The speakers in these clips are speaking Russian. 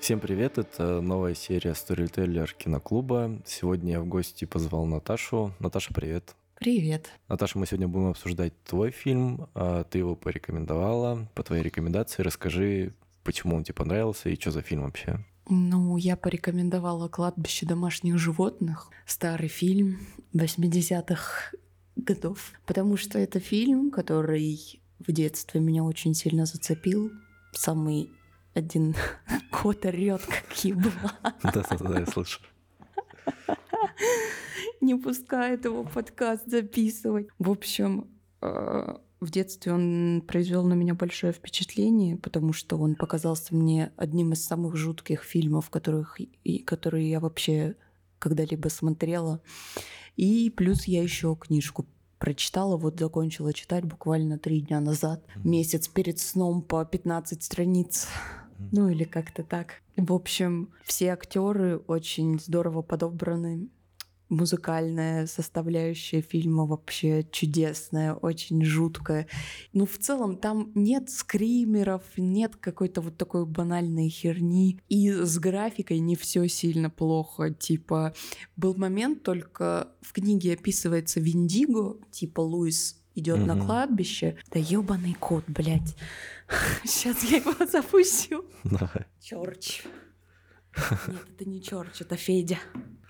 Всем привет, это новая серия Storyteller киноклуба. Сегодня я в гости позвал Наташу. Наташа, привет. Привет. Наташа, мы сегодня будем обсуждать твой фильм. А, ты его порекомендовала. По твоей рекомендации расскажи, почему он тебе понравился и что за фильм вообще. Ну, я порекомендовала «Кладбище домашних животных», старый фильм 80-х годов, потому что это фильм, который в детстве меня очень сильно зацепил. Самый один кот орет, как ебла. Да-да-да, я слышу. Не пускает его подкаст записывать. В общем, э, в детстве он произвел на меня большое впечатление, потому что он показался мне одним из самых жутких фильмов, которых, и, которые я вообще когда-либо смотрела. И плюс я еще книжку прочитала, вот закончила читать буквально три дня назад, месяц перед сном по 15 страниц. Ну или как-то так. В общем, все актеры очень здорово подобраны. Музыкальная составляющая фильма вообще чудесная, очень жуткая. Ну, в целом, там нет скримеров, нет какой-то вот такой банальной херни. И с графикой не все сильно плохо. Типа, был момент только в книге описывается Виндиго, типа Луис идет угу. на кладбище. Да ебаный кот, блядь. Сейчас я его запущу. Чёрч. Нет, это не Чорч, это Федя.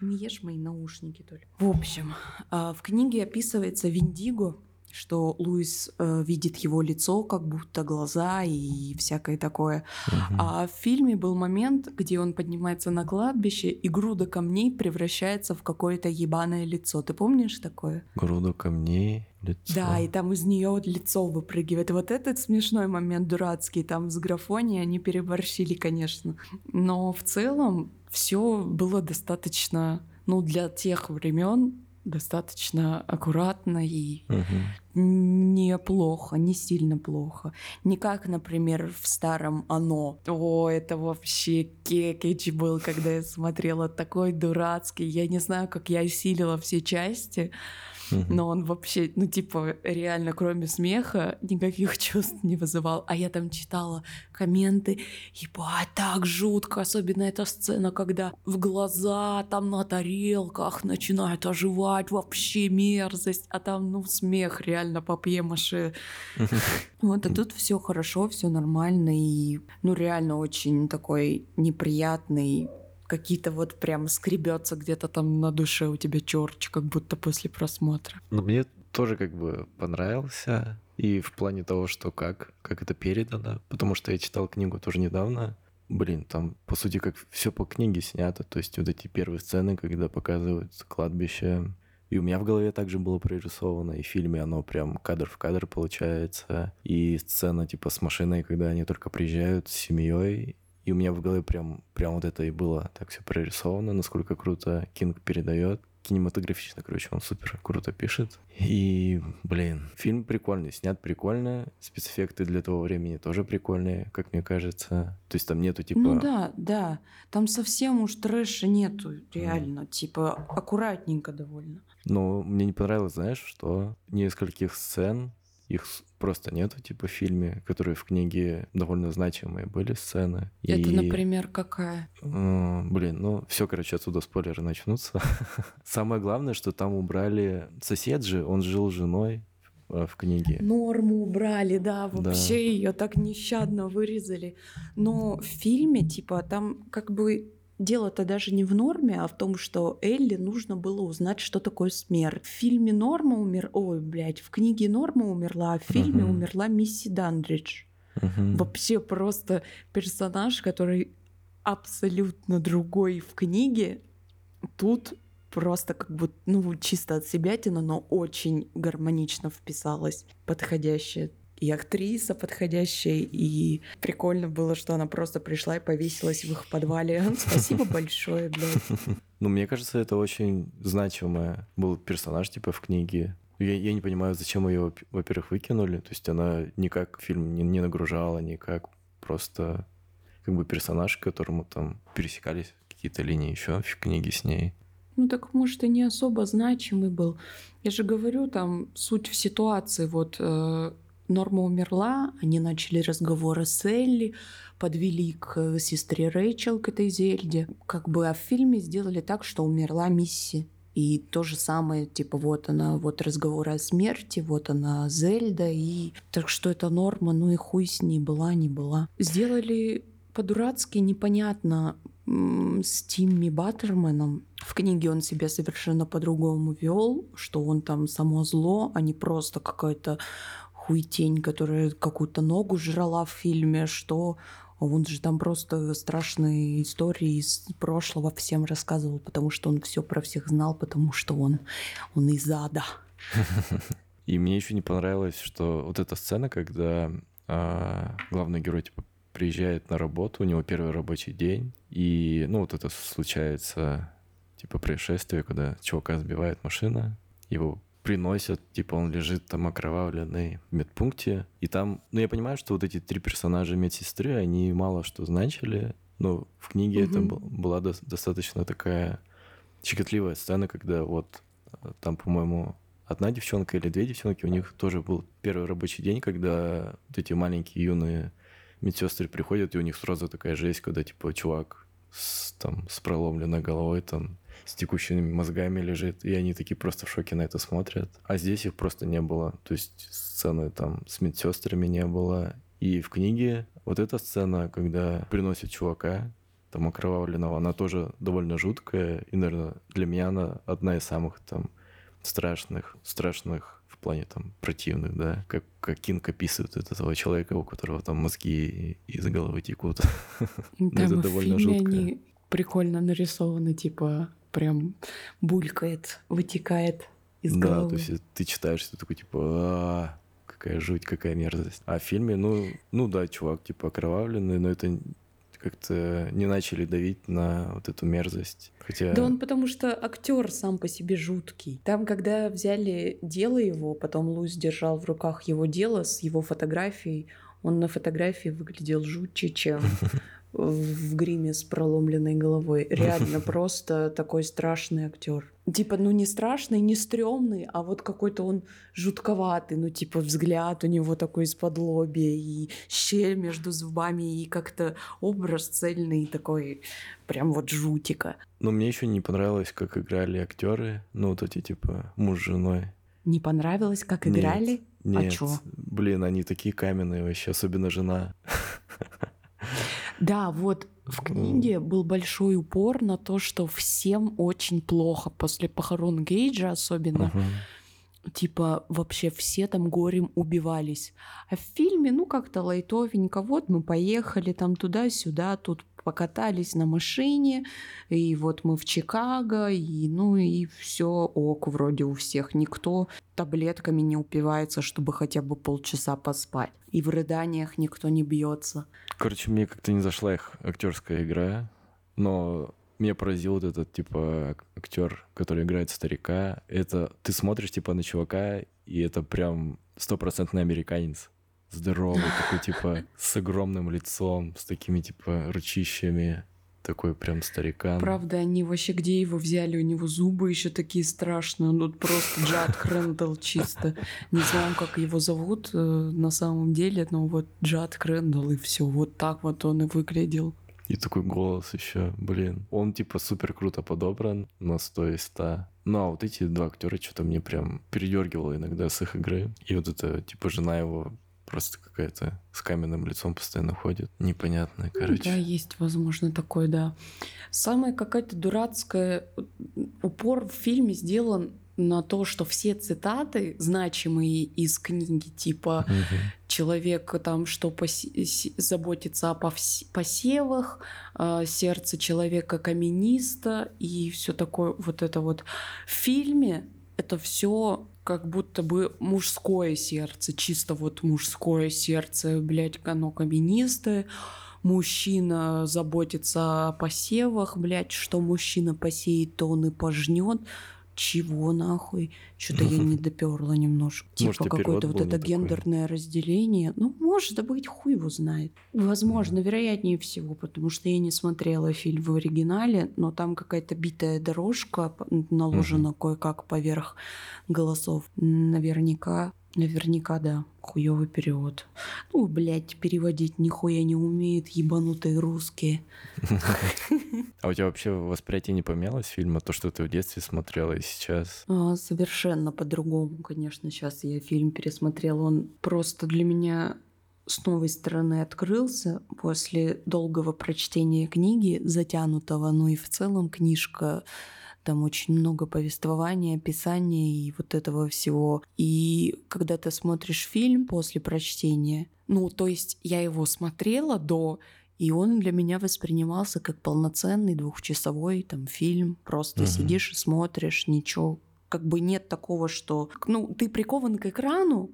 Не ешь мои наушники только. В общем, а, в книге описывается Виндиго, что Луис э, видит его лицо, как будто глаза и всякое такое. Угу. А в фильме был момент, где он поднимается на кладбище, и груда камней превращается в какое-то ебаное лицо. Ты помнишь такое? Груда камней, лицо. Да, и там из нее вот лицо выпрыгивает. Вот этот смешной момент дурацкий, там с графонией они переборщили, конечно. Но в целом все было достаточно, ну, для тех времен достаточно аккуратно и угу. неплохо, не сильно плохо. Не как, например, в старом «Оно». О, это вообще кекич был, когда я смотрела такой дурацкий. Я не знаю, как я осилила все части но он вообще, ну, типа, реально, кроме смеха, никаких чувств не вызывал. А я там читала комменты, ебать, так жутко, особенно эта сцена, когда в глаза там на тарелках начинают оживать, вообще мерзость, а там, ну, смех реально по пьемаше. Вот, а тут все хорошо, все нормально, и, ну, реально очень такой неприятный какие-то вот прям скребется где-то там на душе у тебя черч, как будто после просмотра. Ну, мне тоже как бы понравился. И в плане того, что как, как это передано. Потому что я читал книгу тоже недавно. Блин, там, по сути, как все по книге снято. То есть вот эти первые сцены, когда показывают кладбище. И у меня в голове также было прорисовано, и в фильме оно прям кадр в кадр получается. И сцена типа с машиной, когда они только приезжают с семьей, и у меня в голове прям, прям вот это и было так все прорисовано, насколько круто Кинг передает. Кинематографично, короче, он супер круто пишет. И, блин, фильм прикольный, снят прикольно. Спецэффекты для того времени тоже прикольные, как мне кажется. То есть там нету типа... Ну да, да. Там совсем уж трэша нету, реально. Mm. Типа аккуратненько довольно. Но мне не понравилось, знаешь, что нескольких сцен их просто нету, типа, в фильме, которые в книге довольно значимые были сцены. Это, и... например, какая? Э, блин, ну, все, короче, отсюда спойлеры начнутся. Самое главное, что там убрали сосед же, он жил с женой э, в книге. Норму убрали, да, вообще да. ее так нещадно вырезали. Но в фильме, типа, там как бы дело-то даже не в норме, а в том, что Элли нужно было узнать, что такое смерть. В фильме Норма умер... Ой, блядь, в книге Норма умерла, а в фильме uh-huh. умерла Мисси Дандридж. Uh-huh. Вообще просто персонаж, который абсолютно другой в книге, тут просто как бы, ну, чисто от себя тяна, но очень гармонично вписалась, подходящая и актриса подходящая, и прикольно было, что она просто пришла и повесилась в их подвале. Спасибо большое, блядь. Ну, мне кажется, это очень значимый был персонаж, типа, в книге. Я, я не понимаю, зачем ее, во-первых, выкинули. То есть она никак фильм не, не нагружала, никак просто как бы персонаж, к которому там пересекались какие-то линии еще в книге с ней. Ну так может и не особо значимый был. Я же говорю, там суть в ситуации. Вот э, Норма умерла, они начали разговоры с Элли, подвели к сестре Рэйчел, к этой Зельде. Как бы а в фильме сделали так, что умерла Мисси. И то же самое, типа, вот она, вот разговоры о смерти, вот она Зельда, и так что это норма, ну и хуй с ней была, не была. Сделали по-дурацки, непонятно, с Тимми Баттерменом. В книге он себя совершенно по-другому вел, что он там само зло, а не просто какая-то хуйтень, которая какую-то ногу жрала в фильме, что он же там просто страшные истории из прошлого всем рассказывал, потому что он все про всех знал, потому что он, он из ада. И мне еще не понравилось, что вот эта сцена, когда а, главный герой типа приезжает на работу, у него первый рабочий день, и ну вот это случается типа происшествие, когда чувака сбивает машина, его приносят, типа он лежит там окровавленный в медпункте. И там, ну я понимаю, что вот эти три персонажа медсестры, они мало что значили, но в книге угу. это был, была до, достаточно такая щекотливая сцена, когда вот э, там, по-моему, одна девчонка или две девчонки, у них тоже был первый рабочий день, когда вот эти маленькие юные медсестры приходят, и у них сразу такая жесть, когда типа чувак с, там, с проломленной головой там с текущими мозгами лежит, и они такие просто в шоке на это смотрят. А здесь их просто не было. То есть сцены там с медсестрами не было. И в книге вот эта сцена, когда приносят чувака, там окровавленного, она тоже довольно жуткая. И, наверное, для меня она одна из самых там страшных, страшных в плане там противных, да, как, как Кинг описывает этого человека, у которого там мозги из головы текут. это довольно жутко. Они прикольно нарисованы, типа прям булькает, вытекает из да, головы. Да, то есть ты читаешь, ты такой типа, а, какая жуть, какая мерзость. А в фильме, ну, ну да, чувак типа окровавленный, но это как-то не начали давить на вот эту мерзость. Хотя... Да он потому что актер сам по себе жуткий. Там, когда взяли дело его, потом Луис держал в руках его дело с его фотографией, он на фотографии выглядел жутче, чем в гриме с проломленной головой. Реально просто такой страшный актер. Типа, ну не страшный, не стрёмный, а вот какой-то он жутковатый. Ну, типа, взгляд у него такой из-под лобья, и щель между зубами, и как-то образ цельный такой, прям вот жутика. Но мне еще не понравилось, как играли актеры. Ну, вот эти, типа, муж с женой. Не понравилось, как играли? Нет, а нет. чё? Блин, они такие каменные вообще, особенно жена. Да, вот в книге был большой упор на то, что всем очень плохо после похорон Гейджа особенно. Uh-huh. Типа вообще все там горем убивались. А в фильме, ну как-то лайтовенько, вот мы поехали там туда-сюда, тут покатались на машине, и вот мы в Чикаго, и ну и все ок вроде у всех. Никто таблетками не упивается, чтобы хотя бы полчаса поспать. И в рыданиях никто не бьется. Короче, мне как-то не зашла их актерская игра, но меня поразил вот этот, типа, актер, который играет старика. Это ты смотришь, типа, на чувака, и это прям стопроцентный американец здоровый, такой, типа, с огромным лицом, с такими, типа, ручищами. Такой прям старикан. Правда, они вообще где его взяли? У него зубы еще такие страшные. Он тут просто Джад Крэндалл чисто. Не знаю, как его зовут э, на самом деле, но вот Джад Крэндалл и все. Вот так вот он и выглядел. И такой голос еще, блин. Он типа супер круто подобран на 100 из 100. Ну а вот эти два актера что-то мне прям передергивало иногда с их игры. И вот эта типа жена его просто какая-то с каменным лицом постоянно ходит. Непонятная, ну короче. Да, есть, возможно, такое, да. Самая какая-то дурацкая... Упор в фильме сделан на то, что все цитаты значимые из книги, типа угу. человек там, что посе- заботится о посевах, э, сердце человека камениста и все такое вот это вот. В фильме это все как будто бы мужское сердце, чисто вот мужское сердце, блядь, оно каменистое. Мужчина заботится о посевах, блядь, что мужчина посеет, то он и пожнет чего нахуй? Что-то я не доперла немножко. Типа какое-то вот это гендерное разделение. Ну, может быть, хуй его знает. Возможно, вероятнее всего, потому что я не смотрела фильм в оригинале, но там какая-то битая дорожка наложена кое-как поверх голосов. Наверняка Наверняка, да. Хуёвый перевод. Ну, блядь, переводить нихуя не умеет, ебанутые русские. А у тебя вообще восприятие не поменялось фильма? То, что ты в детстве смотрела и сейчас? А, совершенно по-другому, конечно. Сейчас я фильм пересмотрела. Он просто для меня с новой стороны открылся после долгого прочтения книги, затянутого, ну и в целом книжка там очень много повествования, описания и вот этого всего. И когда ты смотришь фильм после прочтения, ну, то есть я его смотрела до, и он для меня воспринимался как полноценный двухчасовой там фильм. Просто угу. сидишь и смотришь, ничего. Как бы нет такого, что, ну, ты прикован к экрану,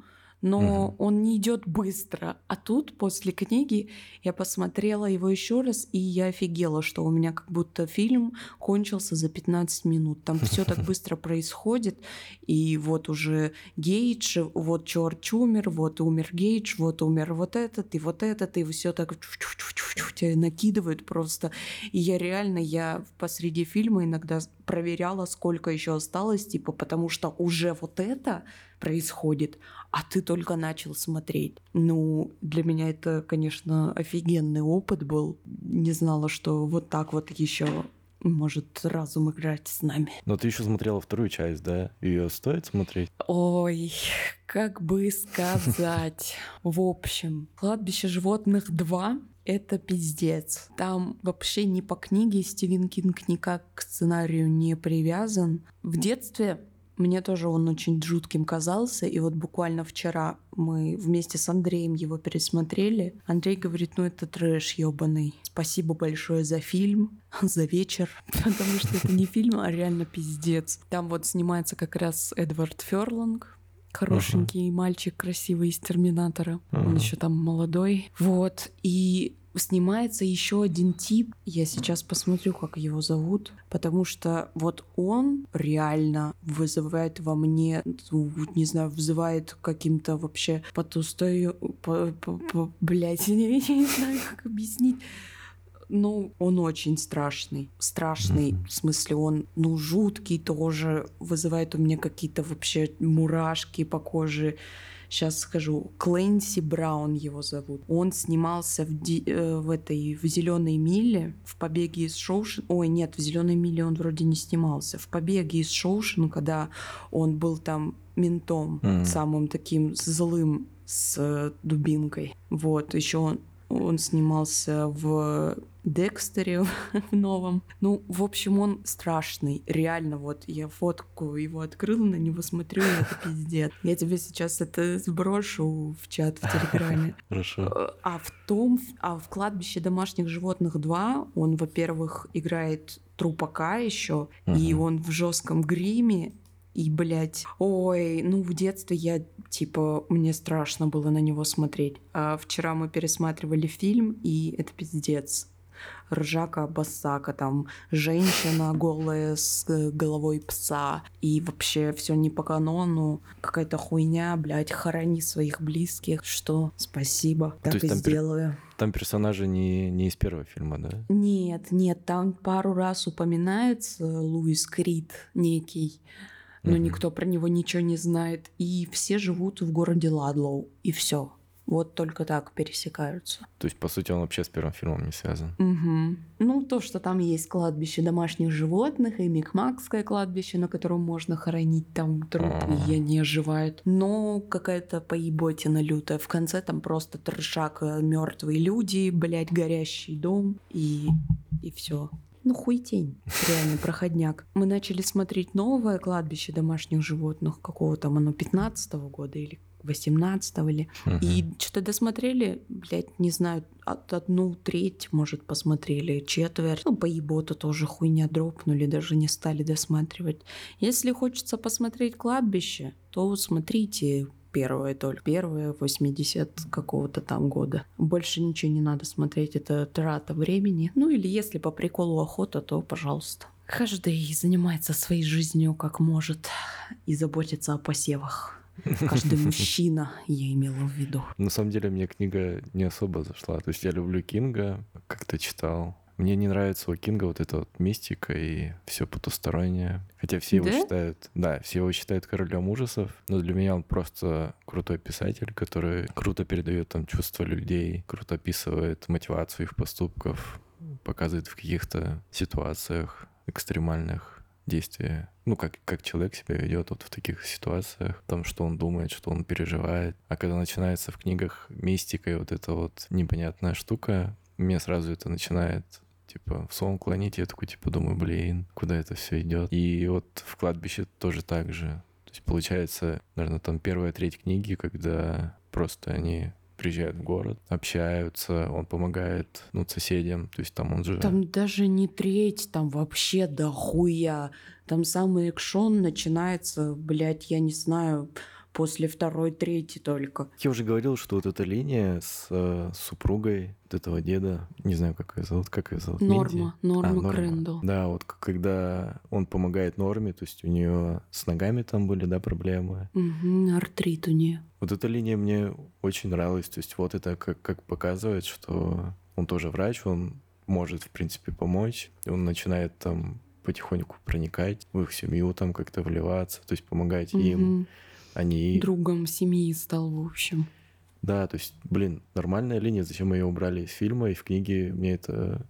но угу. он не идет быстро. А тут после книги я посмотрела его еще раз, и я офигела, что у меня как будто фильм кончился за 15 минут. Там все так быстро происходит, и вот уже Гейдж, вот Чорч умер, вот умер Гейдж, вот умер вот этот, и вот этот, и все так тебя накидывают просто. И я реально, я посреди фильма иногда проверяла, сколько еще осталось, типа, потому что уже вот это происходит, а ты только начал смотреть. Ну, для меня это, конечно, офигенный опыт был. Не знала, что вот так вот еще может разум играть с нами. Но ты еще смотрела вторую часть, да? Ее стоит смотреть? Ой, как бы сказать. В общем, «Кладбище животных 2» это пиздец. Там вообще ни по книге Стивен Кинг никак к сценарию не привязан. В детстве мне тоже он очень жутким казался, и вот буквально вчера мы вместе с Андреем его пересмотрели. Андрей говорит, ну это трэш ебаный. Спасибо большое за фильм, за вечер, потому что это не фильм, а реально пиздец. Там вот снимается как раз Эдвард Ферланг, хорошенький uh-huh. мальчик, красивый из Терминатора. Uh-huh. Он еще там молодой. Вот. И снимается еще один тип. Я сейчас посмотрю, как его зовут, потому что вот он реально вызывает во мне, ну, не знаю, вызывает каким-то вообще потустою, по, по, по, блядь, я не, я не знаю, как объяснить. Ну, он очень страшный. Страшный, mm-hmm. в смысле, он, ну, жуткий тоже, вызывает у меня какие-то вообще мурашки по коже сейчас скажу, Клэнси Браун его зовут. Он снимался в, ди, э, в этой, в «Зеленой миле», в «Побеге из Шоушен». Ой, нет, в «Зеленой миле» он вроде не снимался. В «Побеге из Шоушен», когда он был там ментом, mm. самым таким злым с э, дубинкой. Вот, еще он, он снимался в Декстере в новом. Ну, в общем, он страшный. Реально, вот я фотку его открыла, на него смотрю, и это пиздец. Я тебе сейчас это сброшу в чат в Телеграме. Хорошо. А в том, а в кладбище домашних животных 2 он, во-первых, играет трупака еще, uh-huh. и он в жестком гриме, и, блядь, ой, ну в детстве я, типа, мне страшно было на него смотреть. А вчера мы пересматривали фильм, и это пиздец ржака басака, там женщина голая с э, головой пса, и вообще все не по канону, какая-то хуйня, блядь, хорони своих близких, что спасибо, так и сделаю. Пер... Там персонажи не, не из первого фильма, да? Нет, нет, там пару раз упоминается Луис Крид некий, но mm никто про него ничего не знает. И все живут в городе Ладлоу, и все. Вот только так пересекаются. То есть, по сути, он вообще с первым фильмом не связан. Угу. Ну, то, что там есть кладбище домашних животных и Микмакское кладбище, на котором можно хоронить там трупы, А-а-а. и они оживают. Но какая-то поеботина лютая. В конце там просто трешак, э, мертвые люди, блядь, горящий дом и, и все. Ну, хуй тень, реально, проходняк. Мы начали смотреть новое кладбище домашних животных, какого там оно, 15 -го года или 18 или... Uh-huh. И что-то досмотрели, блядь, не знаю, от одну треть, может, посмотрели, четверть. Ну, по еботу тоже хуйня дропнули, даже не стали досматривать. Если хочется посмотреть кладбище, то смотрите первое только. Первое 80 какого-то там года. Больше ничего не надо смотреть, это трата времени. Ну или если по приколу охота, то пожалуйста. Каждый занимается своей жизнью как может и заботится о посевах. Каждый мужчина, я имела в виду. На самом деле мне книга не особо зашла. То есть я люблю Кинга, как-то читал. Мне не нравится у Кинга вот эта вот мистика и все потустороннее. Хотя все его Да? считают, да, все его считают королем ужасов, но для меня он просто крутой писатель, который круто передает там чувства людей, круто описывает мотивацию их поступков, показывает в каких-то ситуациях экстремальных действия. Ну, как, как человек себя ведет вот в таких ситуациях, там, что он думает, что он переживает. А когда начинается в книгах мистика и вот эта вот непонятная штука, меня сразу это начинает типа в сон клонить, я такой типа думаю, блин, куда это все идет. И вот в кладбище тоже так же. То есть получается, наверное, там первая треть книги, когда просто они приезжают в город, общаются, он помогает, ну, соседям, то есть там он же... Там даже не треть, там вообще дохуя. Там самый экшон начинается, блядь, я не знаю, после второй трети только. Я уже говорил, что вот эта линия с э, супругой вот этого деда, не знаю, как ее зовут, как ее зовут? Минди? Норма, Норма А, Норма. Крэндалл. Да, вот когда он помогает Норме, то есть у нее с ногами там были, да, проблемы. Мгм, артрит у нее. Вот эта линия мне очень нравилась. То есть вот это как, как показывает, что он тоже врач, он может, в принципе, помочь. Он начинает там потихоньку проникать в их семью, там как-то вливаться, то есть помогать им, они... Другом семьи стал, в общем. Да, то есть, блин, нормальная линия, зачем ее убрали из фильма, и в книге мне это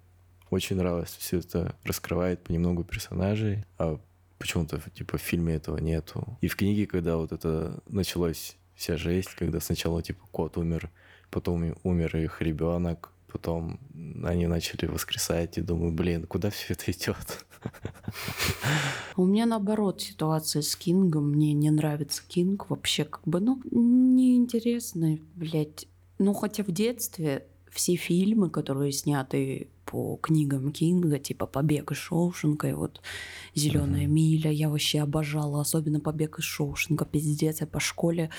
очень нравилось. Все это раскрывает понемногу персонажей, а почему-то, типа, в фильме этого нету. И в книге, когда вот это началось вся жесть, когда сначала, типа, кот умер, потом умер их ребенок, потом они начали воскресать, и думаю, блин, куда все это идет? У меня наоборот ситуация с Кингом. Мне не нравится Кинг вообще как бы, ну, неинтересно, блядь. Ну, хотя в детстве все фильмы, которые сняты по книгам Кинга, типа «Побег из Шоушенка» и вот «Зеленая Мгм. миля», я вообще обожала, особенно «Побег из Шоушенка», пиздец, я по школе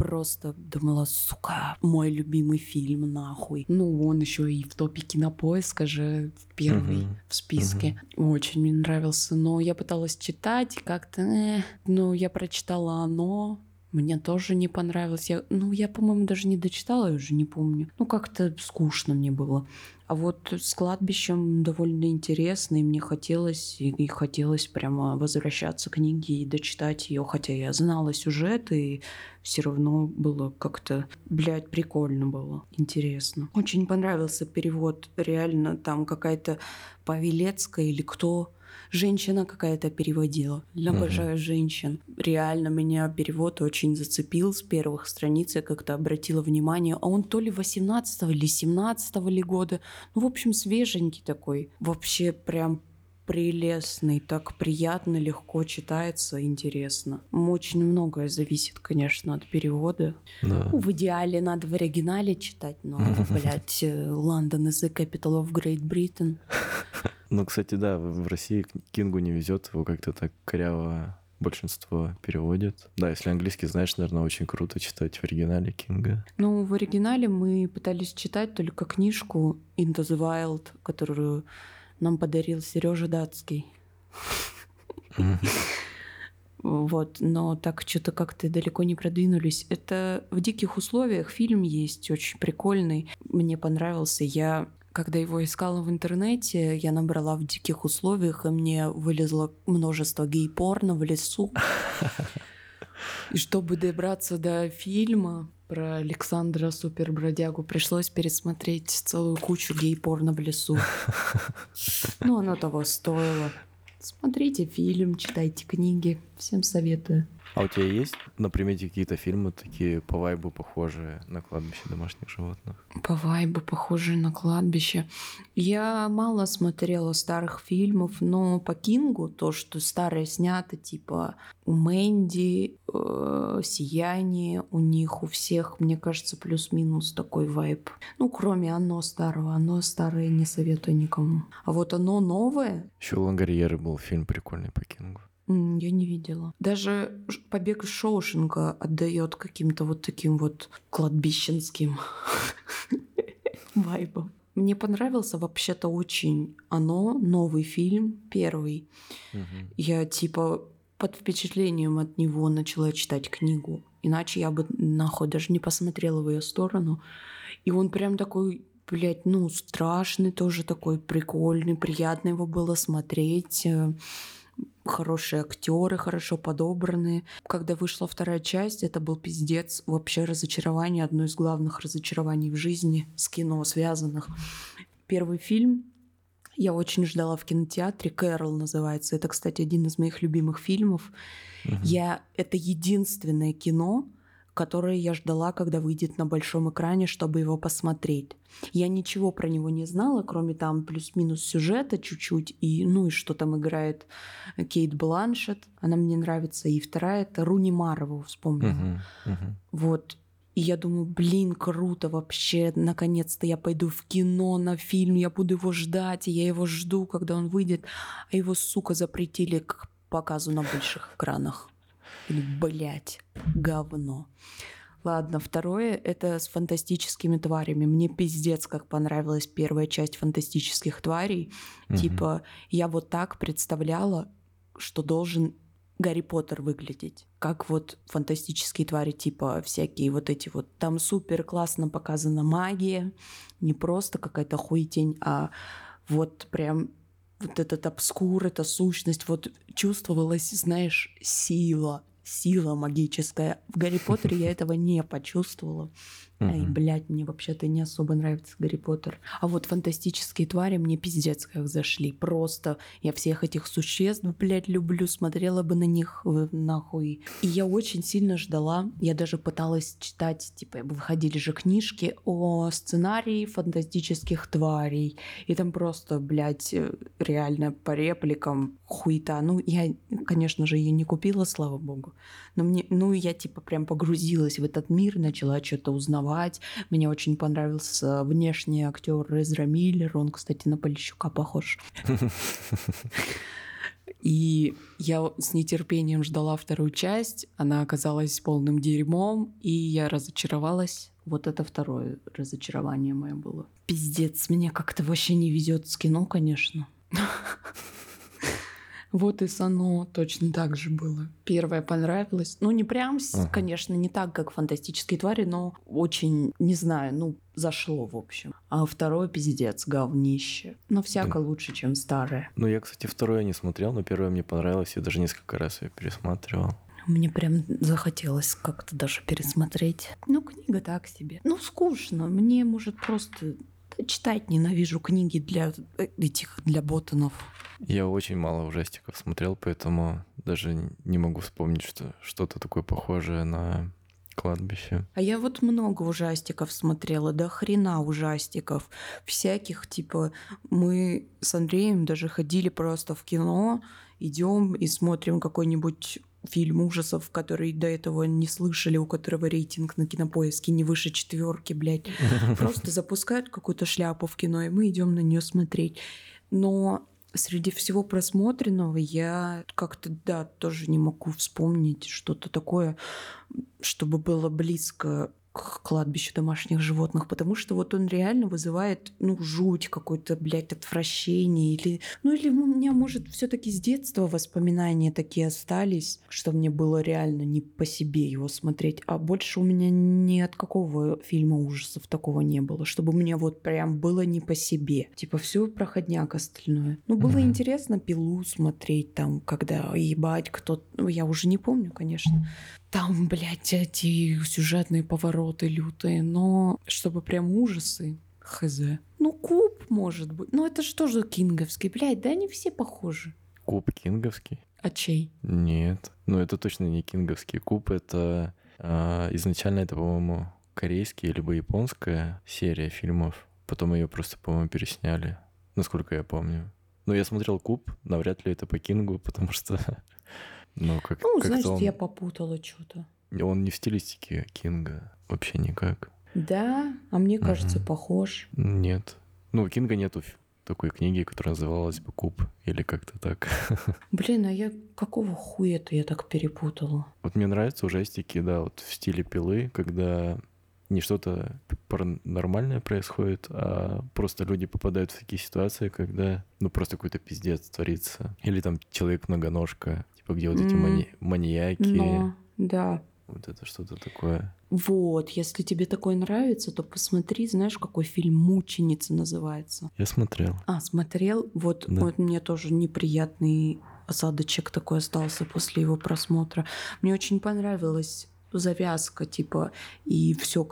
просто думала, сука, мой любимый фильм, нахуй. Ну, он еще и в топе кинопоиска же первый Мгм. в списке. Очень мне нравился, но я пыталась читать, и как-то, э, ну, я прочитала оно, мне тоже не понравилось. Я, ну, я, по-моему, даже не дочитала, я уже не помню. Ну, как-то скучно мне было. А вот с кладбищем довольно интересно, и мне хотелось, и, и хотелось прямо возвращаться к книге и дочитать ее, хотя я знала сюжет, и все равно было как-то, блядь, прикольно было, интересно. Очень понравился перевод, реально там какая-то Павелецкая или кто, женщина какая-то переводила. Я обожаю женщин. Реально меня перевод очень зацепил с первых страниц. Я как-то обратила внимание. А он то ли 18 или 17 ли года. Ну, в общем, свеженький такой. Вообще прям прелестный, так приятно, легко читается, интересно. Очень многое зависит, конечно, от перевода. Да. Ну, в идеале надо в оригинале читать, но, блядь, э, London is the capital of Great Britain. Ну, кстати, да, в России Кингу не везет, его как-то так коряво большинство переводит. Да, если английский знаешь, наверное, очень круто читать в оригинале Кинга. Ну, в оригинале мы пытались читать только книжку Into the Wild, которую нам подарил Сережа Датский. Вот, но так что-то как-то далеко не продвинулись. Это в диких условиях фильм есть очень прикольный. Мне понравился. Я когда его искала в интернете, я набрала в диких условиях, и мне вылезло множество гей-порно в лесу. И чтобы добраться до фильма про Александра Супербродягу, пришлось пересмотреть целую кучу гей-порно в лесу. Ну, оно того стоило. Смотрите фильм, читайте книги. Всем советую. А у тебя есть на примете какие-то фильмы такие по вайбу похожие на кладбище домашних животных? По вайбу похожие на кладбище. Я мало смотрела старых фильмов, но по Кингу то, что старое снято, типа у Мэнди, э, Сияние, у них у всех, мне кажется, плюс-минус такой вайб. Ну, кроме оно старого. Оно старое не советую никому. А вот оно новое, Еще Лангарьеры был фильм прикольный по Кингу. Я не видела. Даже побег из Шоушенка отдает каким-то вот таким вот кладбищенским вайбом. Мне понравился вообще-то очень оно, новый фильм, первый. Я типа под впечатлением от него начала читать книгу. Иначе я бы нахуй даже не посмотрела в ее сторону. И он прям такой блядь, ну, страшный тоже такой, прикольный, приятно его было смотреть. Хорошие актеры, хорошо подобранные. Когда вышла вторая часть, это был пиздец. Вообще разочарование, одно из главных разочарований в жизни с кино связанных. Первый фильм я очень ждала в кинотеатре. Кэрол называется. Это, кстати, один из моих любимых фильмов. Угу. Я это единственное кино, которое я ждала, когда выйдет на большом экране, чтобы его посмотреть. Я ничего про него не знала, кроме там плюс-минус сюжета чуть-чуть, и ну и что там играет Кейт Бланшет, она мне нравится, и вторая это Руни Марову вспомнила. Uh-huh, uh-huh. Вот. И я думаю, блин, круто вообще, наконец-то я пойду в кино на фильм, я буду его ждать, и я его жду, когда он выйдет. А его, сука, запретили к показу на больших экранах. Или, блядь, говно. Ладно, второе — это с фантастическими тварями. Мне пиздец, как понравилась первая часть фантастических тварей. Угу. Типа, я вот так представляла, что должен Гарри Поттер выглядеть. Как вот фантастические твари, типа всякие вот эти вот. Там супер классно показана магия. Не просто какая-то хуетень, а вот прям вот этот обскур, эта сущность, вот чувствовалась, знаешь, сила, сила магическая. В Гарри Поттере я этого не почувствовала. Ай, блядь, мне вообще-то не особо нравится Гарри Поттер. А вот фантастические твари мне пиздец как зашли. Просто я всех этих существ, блядь, люблю. Смотрела бы на них э, нахуй. И я очень сильно ждала. Я даже пыталась читать, типа, выходили же книжки о сценарии фантастических тварей. И там просто, блядь, э, реально по репликам хуета. Ну, я, конечно же, ее не купила, слава богу. Но мне, ну, я типа прям погрузилась в этот мир, начала что-то узнавать. Мне очень понравился внешний актер Эзра Миллер. Он, кстати, на Полищука похож. И я с нетерпением ждала вторую часть. Она оказалась полным дерьмом, и я разочаровалась. Вот это второе разочарование мое было. Пиздец, мне как-то вообще не везет с кино, конечно. Вот и Сано точно так же было. Первое понравилось. Ну, не прям, ага. конечно, не так, как фантастические твари, но очень, не знаю, ну, зашло, в общем. А второе пиздец, говнище. Но всяко да. лучше, чем старое. Ну, я, кстати, второе не смотрел, но первое мне понравилось. Я даже несколько раз ее пересматривал. Мне прям захотелось как-то даже пересмотреть. Ну, книга так себе. Ну, скучно. Мне, может, просто читать ненавижу книги для э, этих, для ботанов. Я очень мало ужастиков смотрел, поэтому даже не могу вспомнить, что что-то такое похожее на кладбище. А я вот много ужастиков смотрела, до хрена ужастиков. Всяких, типа, мы с Андреем даже ходили просто в кино, идем и смотрим какой-нибудь фильм ужасов, который до этого не слышали, у которого рейтинг на кинопоиске не выше четверки, блядь. Просто запускают какую-то шляпу в кино, и мы идем на нее смотреть. Но среди всего просмотренного я как-то, да, тоже не могу вспомнить что-то такое, чтобы было близко к кладбищу домашних животных, потому что вот он реально вызывает, ну, жуть какой-то, блядь, отвращение или, ну, или у меня, может, все таки с детства воспоминания такие остались, что мне было реально не по себе его смотреть, а больше у меня ни от какого фильма ужасов такого не было, чтобы мне вот прям было не по себе. Типа все проходняк остальное. Ну, было mm-hmm. интересно пилу смотреть там, когда ебать кто... Ну, я уже не помню, конечно там, блядь, эти сюжетные повороты лютые, но чтобы прям ужасы, хз. Ну, куб, может быть. Ну, это же кинговский, блядь, да они все похожи. Куб кинговский? А чей? Нет, ну это точно не кинговский. Куб — это э, изначально это, по-моему, корейский либо японская серия фильмов. Потом ее просто, по-моему, пересняли, насколько я помню. Но я смотрел Куб, навряд ли это по Кингу, потому что ну, как, ну значит, он... я попутала что-то. Он не в стилистике Кинга, вообще никак. Да? А мне кажется, угу. похож. Нет. Ну, у Кинга нету такой книги, которая называлась бы «Куб» или как-то так. Блин, а я какого хуя-то я так перепутала? Вот мне нравятся ужастики, да, вот в стиле «Пилы», когда не что-то паранормальное происходит, а просто люди попадают в такие ситуации, когда, ну, просто какой-то пиздец творится. Или там человек-многоножка, типа где вот эти мани- маньяки. Но, да. Вот это что-то такое. Вот, если тебе такой нравится, то посмотри, знаешь, какой фильм «Мученица» называется. Я смотрел. А, смотрел? Вот, Да. вот мне тоже неприятный осадочек такой остался после его просмотра. Мне очень понравилась завязка, типа, и все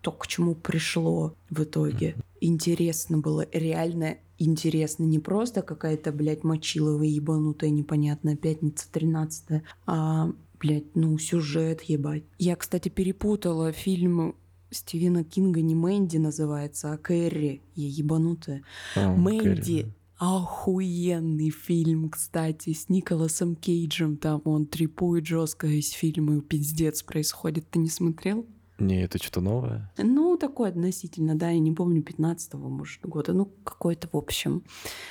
то, к чему пришло в итоге. Интересно было, реально интересно. Не просто какая-то, блядь, мочиловая ебанутая непонятная пятница 13 а, блядь, ну, сюжет, ебать. Я, кстати, перепутала фильм Стивена Кинга не Мэнди называется, а Кэрри. Я ебанутая. А, Мэнди Кэрри. Охуенный фильм, кстати, с Николасом Кейджем. Там он трипует жестко весь фильм, и пиздец происходит. Ты не смотрел? Не, это что-то новое? Ну, такой относительно, да, я не помню, 15-го, может, года. Ну, какой-то, в общем,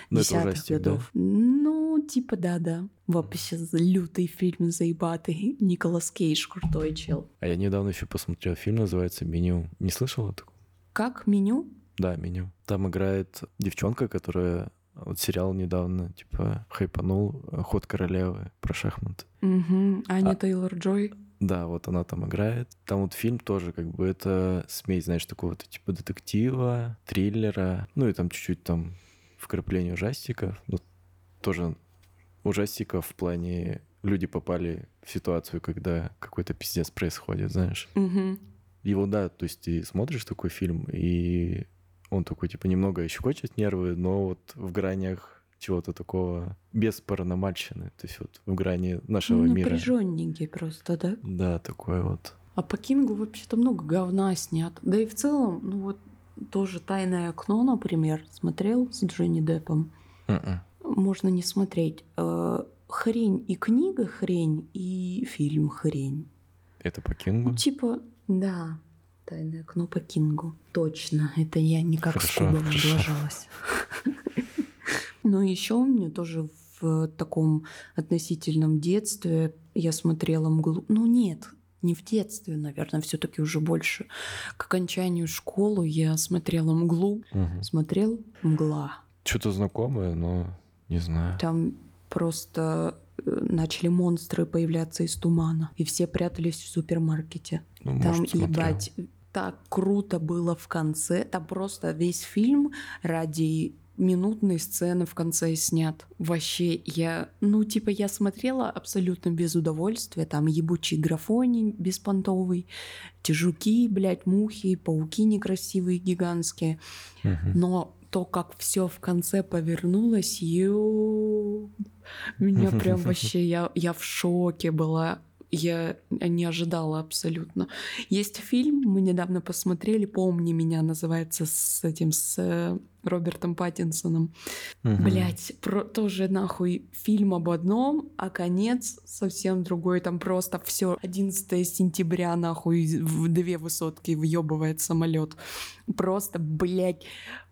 Ну, это десятых ужастик, да? годов. Ну, типа, да-да. Вообще лютый фильм заебатый. Николас Кейдж крутой чел. А я недавно еще посмотрел фильм, называется «Меню». Не слышал о таком? Как меню? Да, «Меню». Там играет девчонка, которая вот сериал недавно, типа, хайпанул «Ход королевы» про шахматы. Угу. Аня А- Тейлор Джой. Да, вот она там играет. Там вот фильм тоже как бы это смесь, знаешь, такого-то типа детектива, триллера. Ну и там чуть-чуть там вкрапление ужастиков. Ну, тоже ужастиков в плане люди попали в ситуацию, когда какой-то пиздец происходит, знаешь. Угу. Его, да, то есть ты смотришь такой фильм, и он такой, типа, немного щекочет нервы, но вот в гранях чего-то такого без паранормальщины, то есть вот в грани нашего Ну, мира. напряженненький просто, да? Да, такое вот. А по Кингу вообще-то много говна снят. Да и в целом, ну вот тоже «Тайное окно», например, смотрел с Джонни Деппом. Мгм. Можно не смотреть. Э, Хрень и книга хрень, и фильм хрень. Это по Кингу? Ну, типа, да, «Тайное окно» по Кингу. Точно, это я никак Хорошо, хорошо. облажалась. Ну, еще мне тоже в таком относительном детстве я смотрела «Мглу». Ну, нет, не в детстве, наверное, все-таки уже больше. К окончанию школы я смотрела «Мглу». Смотрел «Мгла». Что-то знакомое, но не знаю. Там просто начали монстры появляться из тумана, и все прятались в супермаркете. Ну, Там, может, смотрел. ебать, так круто было в конце. Там просто весь фильм ради минутной сцены в конце снят. Вообще, я, ну, типа, я смотрела абсолютно без удовольствия. Там ебучий графоний беспонтовый, те жуки, блядь, мухи, пауки некрасивые, гигантские. Мгм. Но то, как все в конце повернулось, ю... меня прям вообще, я, я в шоке была. Я не ожидала абсолютно. Есть фильм, мы недавно посмотрели, «Помни меня», называется с этим, с э, Робертом Паттинсоном. Мгм. Блять, тоже нахуй фильм об одном, а конец совсем другой. Там просто все 11 сентября нахуй в две высотки въебывает самолет. Просто, блять,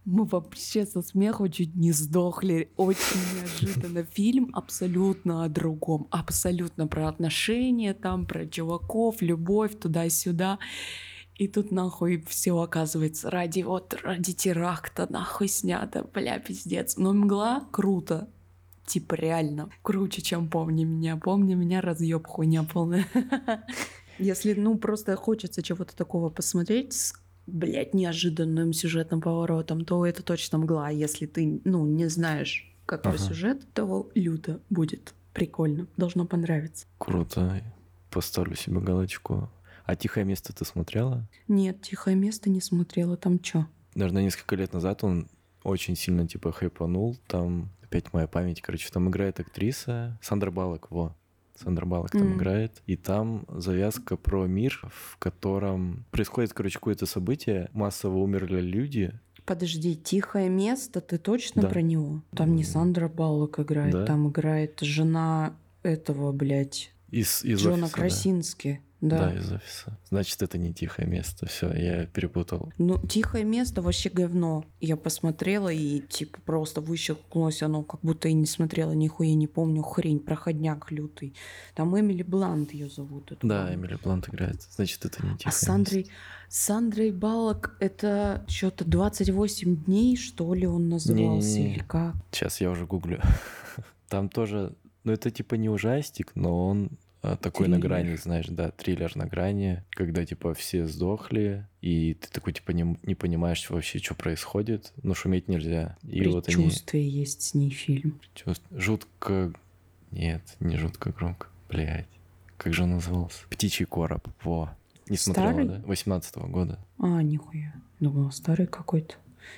мы вообще со смеху чуть не сдохли. Очень неожиданно. Фильм абсолютно о другом. Абсолютно про отношения там, про чуваков, любовь туда-сюда. И тут нахуй все оказывается ради вот ради теракта нахуй снято, бля, пиздец. Но мгла круто. Типа реально круче, чем помни меня. Помни меня разъеб хуйня полная. Если, ну, просто хочется чего-то такого посмотреть с, блядь, неожиданным сюжетным поворотом, то это точно мгла. А Если ты, ну, не знаешь, какой Ага. сюжет, то люто будет. Прикольно. Должно понравиться. Круто. Поставлю себе галочку. А «Тихое место» ты смотрела? Нет, тихое место не смотрела. Там чё? Наверное, несколько лет назад он очень сильно типа хайпанул. Там опять моя память, короче, там играет актриса Сандра Балок, во. Сандра Балок там М. играет. И там завязка про мир, в котором происходит, короче, какое-то событие. Массово умерли люди. Подожди, тихое место, ты точно Да. про него? Там не М. Сандра Баллок играет, Да. там играет жена этого, блядь, Из, из Джона офиса. Красински. Да. Да. из офиса. Значит, это не тихое место. Все, я перепутал. Ну, тихое место вообще говно. Я посмотрела и, типа, просто выщелкнулось оно, как будто и не смотрела, нихуя не помню, хрень, проходняк лютый. Там Эмили Блант ее зовут. эту Да, бабу. Эмили Блант играет. Значит, это не тихое А с Сандрой, место. с Сандрой Балок это что-то 28 дней, что ли, он назывался, Не-не-не. или как? Сейчас я уже гуглю. Там тоже... Ну, это типа не ужастик, но он а, такой на грани, знаешь, да, триллер на грани, когда, типа, все сдохли, и ты такой, типа, не, не понимаешь вообще, что происходит, но шуметь нельзя. И вот они... есть с ней фильм. Чувств... Жутко... Нет, не жутко громко. Блять. Как же он назывался? «Птичий короб». Во. Не смотрела, старый? да? 18 -го года. А, нихуя. Думала, старый какой-то.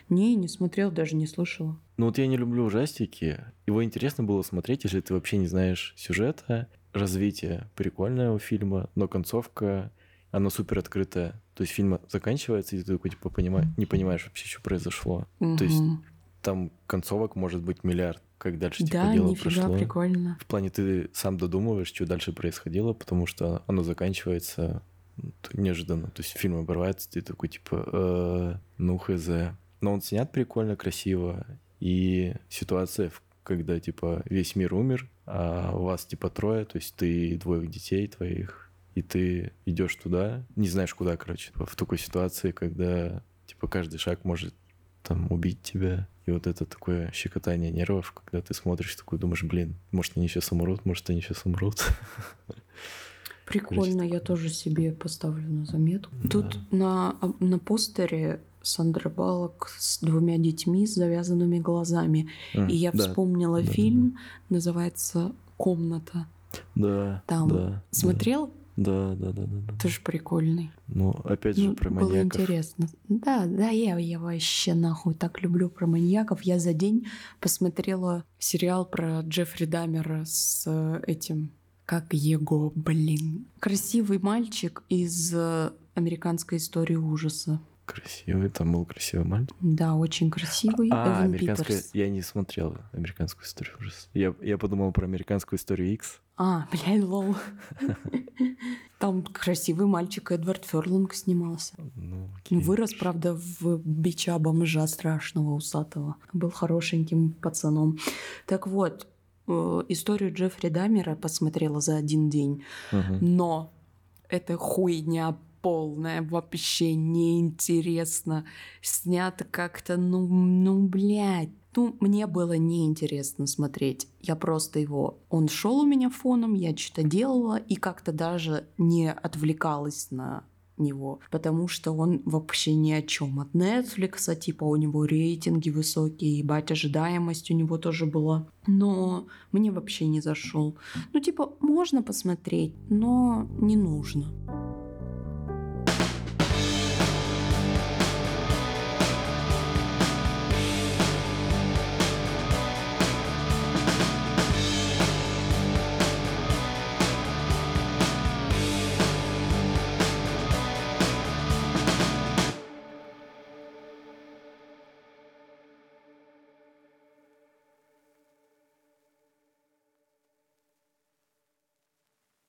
Не, не смотрел, даже не слышала. Ну вот я не люблю ужастики. Его интересно было смотреть, если ты вообще не знаешь сюжета, развитие прикольного фильма, но концовка, она супер открытая. То есть фильм заканчивается, и ты такой, типа, понимаешь, не понимаешь вообще, что произошло. Угу. То есть там концовок может быть миллиард, как дальше типа да, дело прошло. прикольно. В плане ты сам додумываешь, что дальше происходило, потому что оно заканчивается неожиданно. То есть фильм обрывается, ты такой, типа, э, ну хз. Но он снят прикольно, красиво. И ситуация, когда, типа, весь мир умер, а у вас, типа, трое, то есть ты двоих детей твоих, и ты идешь туда, не знаешь куда, короче, типа, в такой ситуации, когда, типа, каждый шаг может там убить тебя. И вот это такое щекотание нервов, когда ты смотришь, такой думаешь, блин, может, они сейчас умрут, может, они сейчас умрут. Прикольно, я тоже себе поставлю на заметку. Да. Тут на, на постере Сандра Балок с двумя детьми с завязанными глазами. А, и я да, вспомнила да, фильм, да. называется «Комната». Да, Там да, смотрел? Да, да, да, да. да. Тоже прикольный. Ну, опять же, ну, про было маньяков. Было интересно. Да, да, я, я вообще нахуй так люблю про маньяков. Я за день посмотрела сериал про Джеффри Дамера с э, этим как его, блин. Красивый мальчик из э, американской истории ужаса. Красивый, там был красивый мальчик. Да, очень красивый. А, Эван американская... Питерс. Я не смотрел американскую историю ужаса. Я, я подумал про американскую историю X. А, блядь, лол. Там красивый мальчик Эдвард Ферлинг снимался. Ну, Вырос, правда, в бича бомжа страшного усатого. Был хорошеньким пацаном. Так вот, Э, историю Джеффри Дамера посмотрела за один день, но это хуйня полная, вообще неинтересно. Снято как-то, ну, ну, блядь. Ну, мне было неинтересно смотреть. Я просто его... Он шел у меня фоном, я что-то делала и как-то даже не отвлекалась на него, потому что он вообще ни о чем. От Netflix, типа у него рейтинги высокие, ебать, ожидаемость у него тоже была. Но мне вообще не зашел. Ну, типа, можно посмотреть, но не нужно.